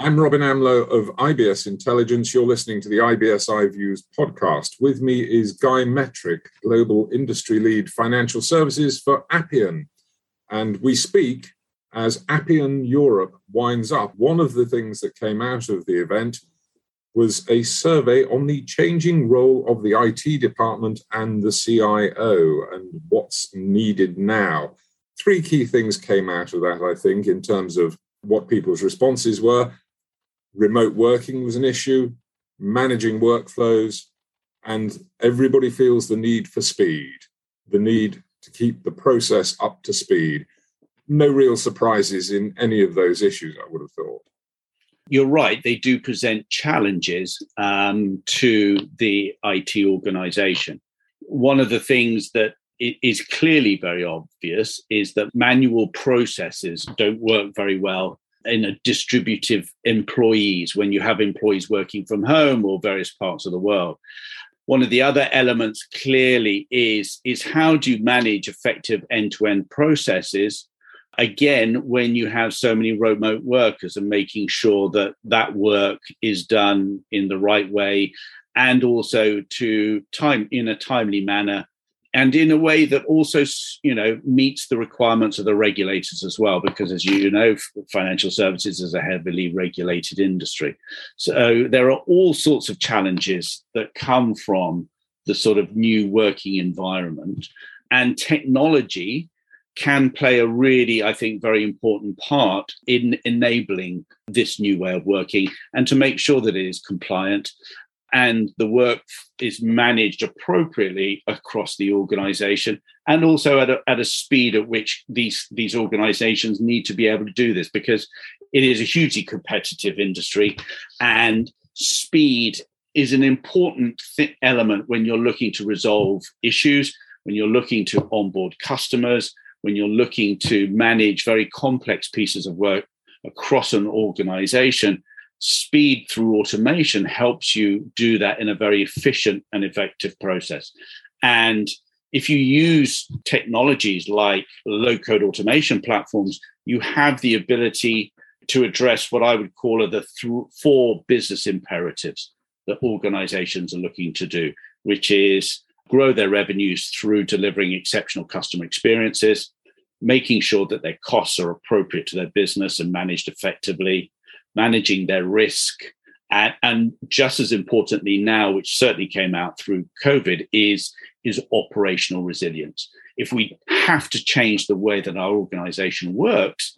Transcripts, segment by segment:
I'm Robin Amlôt of IBS Intelligence. You're listening to the IBS iViews podcast. With me is Guy Mettrick, Global Industry Lead Financial Services for Appian. And we speak as Appian Europe winds up. One of the things that came out of the event was a survey on the changing role of the IT department and the CIO and what's needed now. Three key things came out of that, I think, in terms of what people's responses were remote working was an issue, managing workflows, and everybody feels the need for speed, the need to keep the process up to speed. No real surprises in any of those issues, I would have thought. You're right, they do present challenges um, to the IT organization. One of the things that is clearly very obvious is that manual processes don't work very well in a distributive employees when you have employees working from home or various parts of the world. One of the other elements clearly is is how do you manage effective end-to-end processes again when you have so many remote workers and making sure that that work is done in the right way and also to time in a timely manner and in a way that also you know meets the requirements of the regulators as well because as you know financial services is a heavily regulated industry. So there are all sorts of challenges that come from the sort of new working environment and technology can play a really i think very important part in enabling this new way of working and to make sure that it is compliant and the work is managed appropriately across the organization and also at a, at a speed at which these these organizations need to be able to do this because it is a hugely competitive industry and speed is an important th- element when you're looking to resolve issues when you're looking to onboard customers when you're looking to manage very complex pieces of work across an organization speed through automation helps you do that in a very efficient and effective process. And if you use technologies like low code automation platforms, you have the ability to address what I would call are the th- four business imperatives that organizations are looking to do, which is grow their revenues through delivering exceptional customer experiences, making sure that their costs are appropriate to their business and managed effectively, managing their risk. And, and just as importantly now, which certainly came out through COVID, is, is operational resilience. If we have to change the way that our organization works,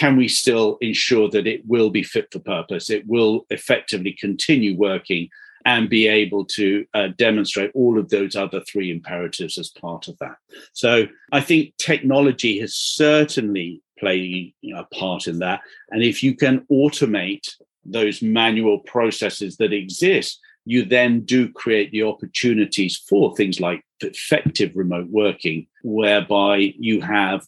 can we still ensure that it will be fit for purpose? It will effectively continue working and be able to uh, demonstrate all of those other three imperatives as part of that. So I think technology has certainly played a part in that. And if you can automate those manual processes that exist, you then do create the opportunities for things like effective remote working, whereby you have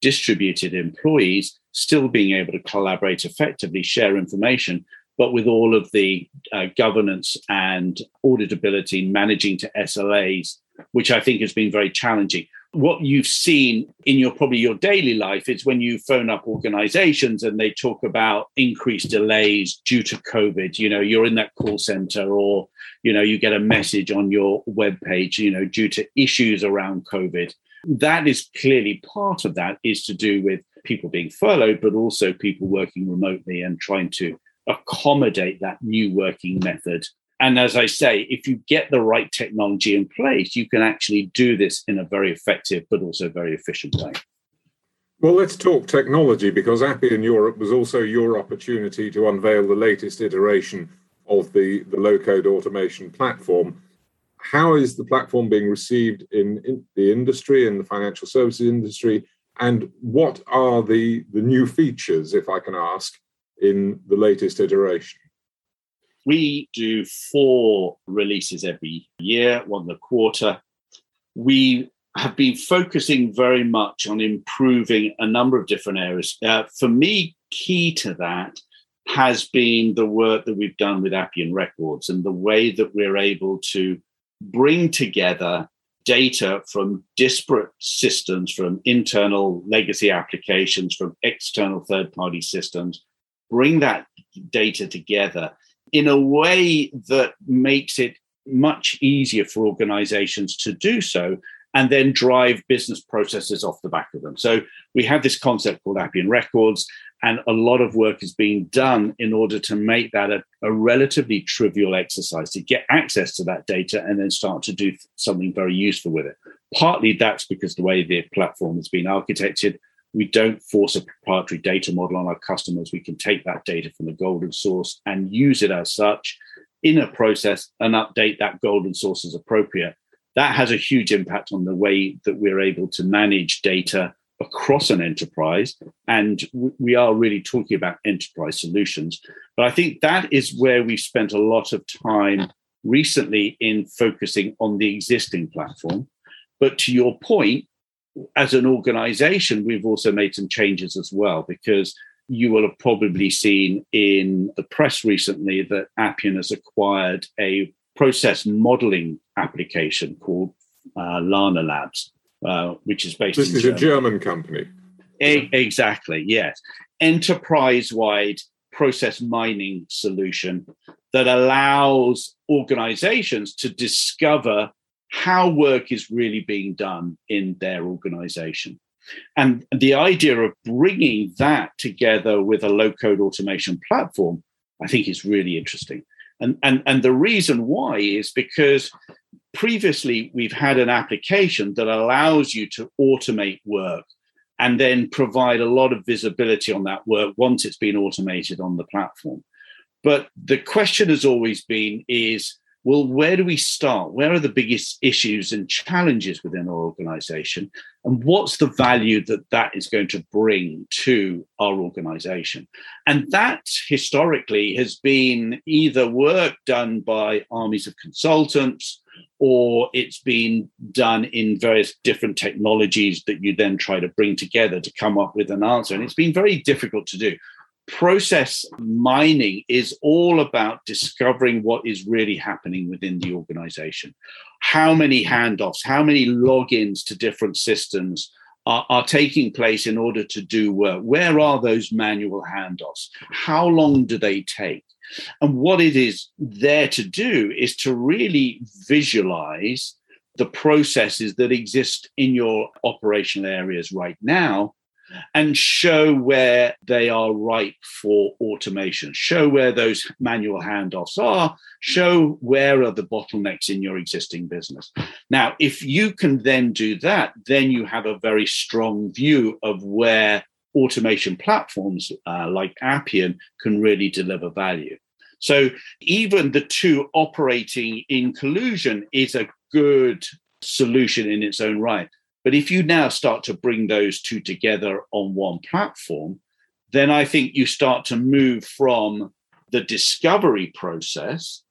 distributed employees still being able to collaborate effectively, share information, but with all of the uh, governance and auditability, managing to SLAs, which I think has been very challenging. What you've seen in your probably your daily life is when you phone up organizations and they talk about increased delays due to COVID. You know, you're in that call center, or you know, you get a message on your web page, you know, due to issues around COVID. That is clearly part of that is to do with people being furloughed, but also people working remotely and trying to accommodate that new working method. And as I say, if you get the right technology in place, you can actually do this in a very effective but also very efficient way. Well, let's talk technology because Appian Europe was also your opportunity to unveil the latest iteration of the, the low code automation platform. How is the platform being received in, in the industry, in the financial services industry? And what are the, the new features, if I can ask, in the latest iteration? We do four releases every year, one a quarter. We have been focusing very much on improving a number of different areas. Uh, for me, key to that has been the work that we've done with Appian Records and the way that we're able to bring together data from disparate systems, from internal legacy applications, from external third party systems, bring that data together in a way that makes it much easier for organizations to do so and then drive business processes off the back of them. So we have this concept called Appian Records, and a lot of work is being done in order to make that a, a, relatively trivial exercise to get access to that data and then start to do something very useful with it. Partly that's because the way the platform has been architected, we don't force a proprietary data model on our customers. We can take that data from the golden source and use it as such in a process and update that golden source as appropriate. That has a huge impact on the way that we're able to manage data across an enterprise. And we are really talking about enterprise solutions. But I think that is where we've spent a lot of time recently in focusing on the existing platform. But to your point, as an organization, we've also made some changes as well, because you will have probably seen in the press recently that Appian has acquired a process modeling application called uh, Lana Labs uh, which is based. This is Germany. a German company. E- exactly. Yes, enterprise-wide process mining solution that allows organizations to discover how work is really being done in their organization. And the idea of bringing that together with a low code automation platform, I think is really interesting. And, and, and the reason why is because previously we've had an application that allows you to automate work and then provide a lot of visibility on that work once it's been automated on the platform. But the question has always been is, well, where do we start? Where are the biggest issues and challenges within our organization? And what's the value that that is going to bring to our organization? And that historically has been either work done by armies of consultants or it's been done in various different technologies that you then try to bring together to come up with an answer. And it's been very difficult to do. Process mining is all about discovering what is really happening within the organization. How many handoffs, how many logins to different systems are, are taking place in order to do work? Where are those manual handoffs? How long do they take? And what it is there to do is to really visualize the processes that exist in your operational areas right now and show where they are ripe for automation show where those manual handoffs are show where are the bottlenecks in your existing business now if you can then do that then you have a very strong view of where automation platforms uh, like Appian can really deliver value. So even the two operating in collusion is a good solution in its own right. But if you now start to bring those two together on one platform, then I think you start to move from the discovery process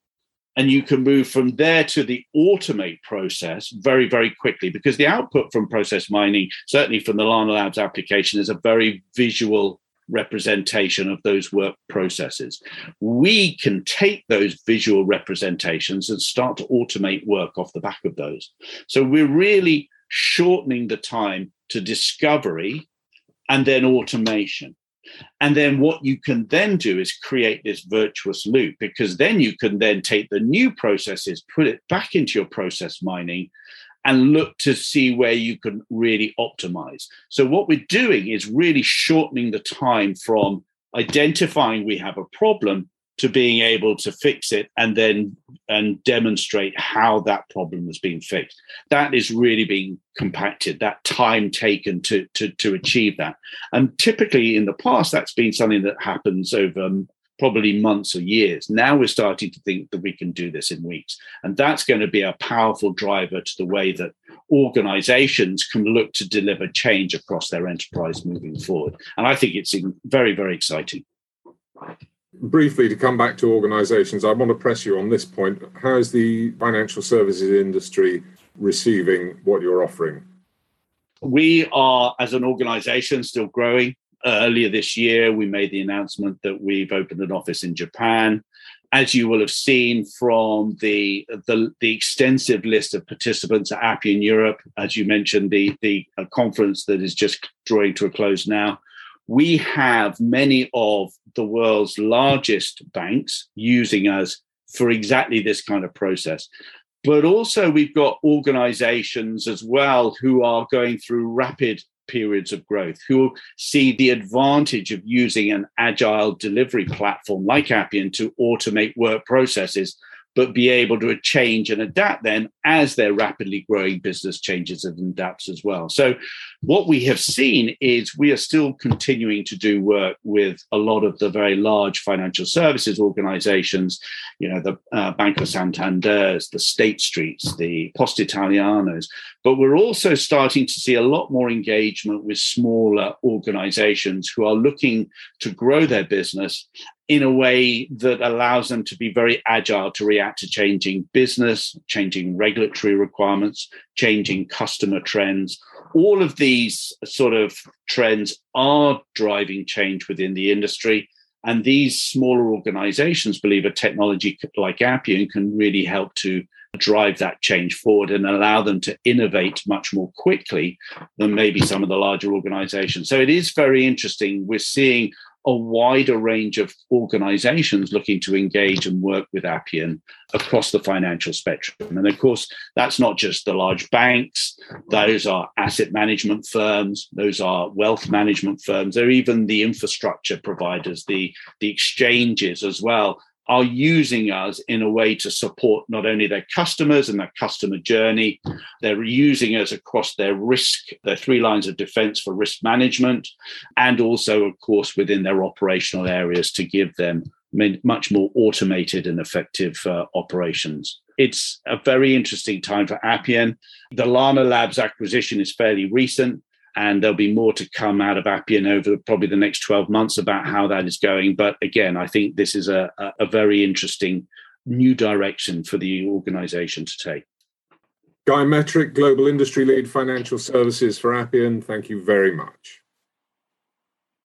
and you can move from there to the automate process very very quickly because the output from process mining certainly from the lana labs application is a very visual representation of those work processes. We can take those visual representations and start to automate work off the back of those. So we're really shortening the time to discovery and then automation and then what you can then do is create this virtuous loop because then you can then take the new processes, put it back into your process mining, and look to see where you can really optimize. So, what we're doing is really shortening the time from identifying we have a problem to being able to fix it and then and demonstrate how that problem has been fixed. That is really being compacted that time taken to to to achieve that. And typically in the past that's been something that happens over um, probably months or years. Now we're starting to think that we can do this in weeks. And that's going to be a powerful driver to the way that organizations can look to deliver change across their enterprise moving forward. And i think it's very very exciting briefly to come back to organizations, I want to press you on this point. How is the financial services industry receiving what you're offering? We are, as an organization, still growing. Earlier this year, we made the announcement that we've opened an office in Japan. As you will have seen from the, the, the extensive list of participants at Appian Europe, as you mentioned, the, the conference that is just drawing to a close now, we have many of the world's largest banks using us for exactly this kind of process. But also, we've got organizations as well who are going through rapid periods of growth, who see the advantage of using an agile delivery platform like Appian to automate work processes but be able to change and adapt then as their rapidly growing business changes and adapts as well. So, what we have seen is we are still continuing to do work with a lot of the very large financial services organizations, you know, the uh, Banco Santander's, the State Streets, the Post Italianos, but we're also starting to see a lot more engagement with smaller organizations who are looking to grow their business in a way that allows them to be very agile to react to changing business, changing regulatory requirements, changing customer trends. All of these sort of trends are driving change within the industry. And these smaller organizations believe a technology like Appian can really help to drive that change forward and allow them to innovate much more quickly than maybe some of the larger organizations. So it is very interesting. We're seeing a wider range of organizations looking to engage and work with Appian across the financial spectrum. And of course, that's not just the large banks, those are asset management firms, those are wealth management firms, they're even the infrastructure providers, the, the exchanges as well are using us in a way to support not only their customers and their customer journey, they're using us across their risk, their three lines of defense for risk management, and also, of course, within their operational areas to give them much more automated and effective uh, operations. It's a very interesting time for Appian. The Lana Labs acquisition is fairly recent and there'll be more to come out of Appian over probably the next 12 months about how that is going. But again, I think this is a, a very interesting new direction for the organization to take. Guy Mettrick, Global Industry Lead Financial Services for Appian, thank you very much.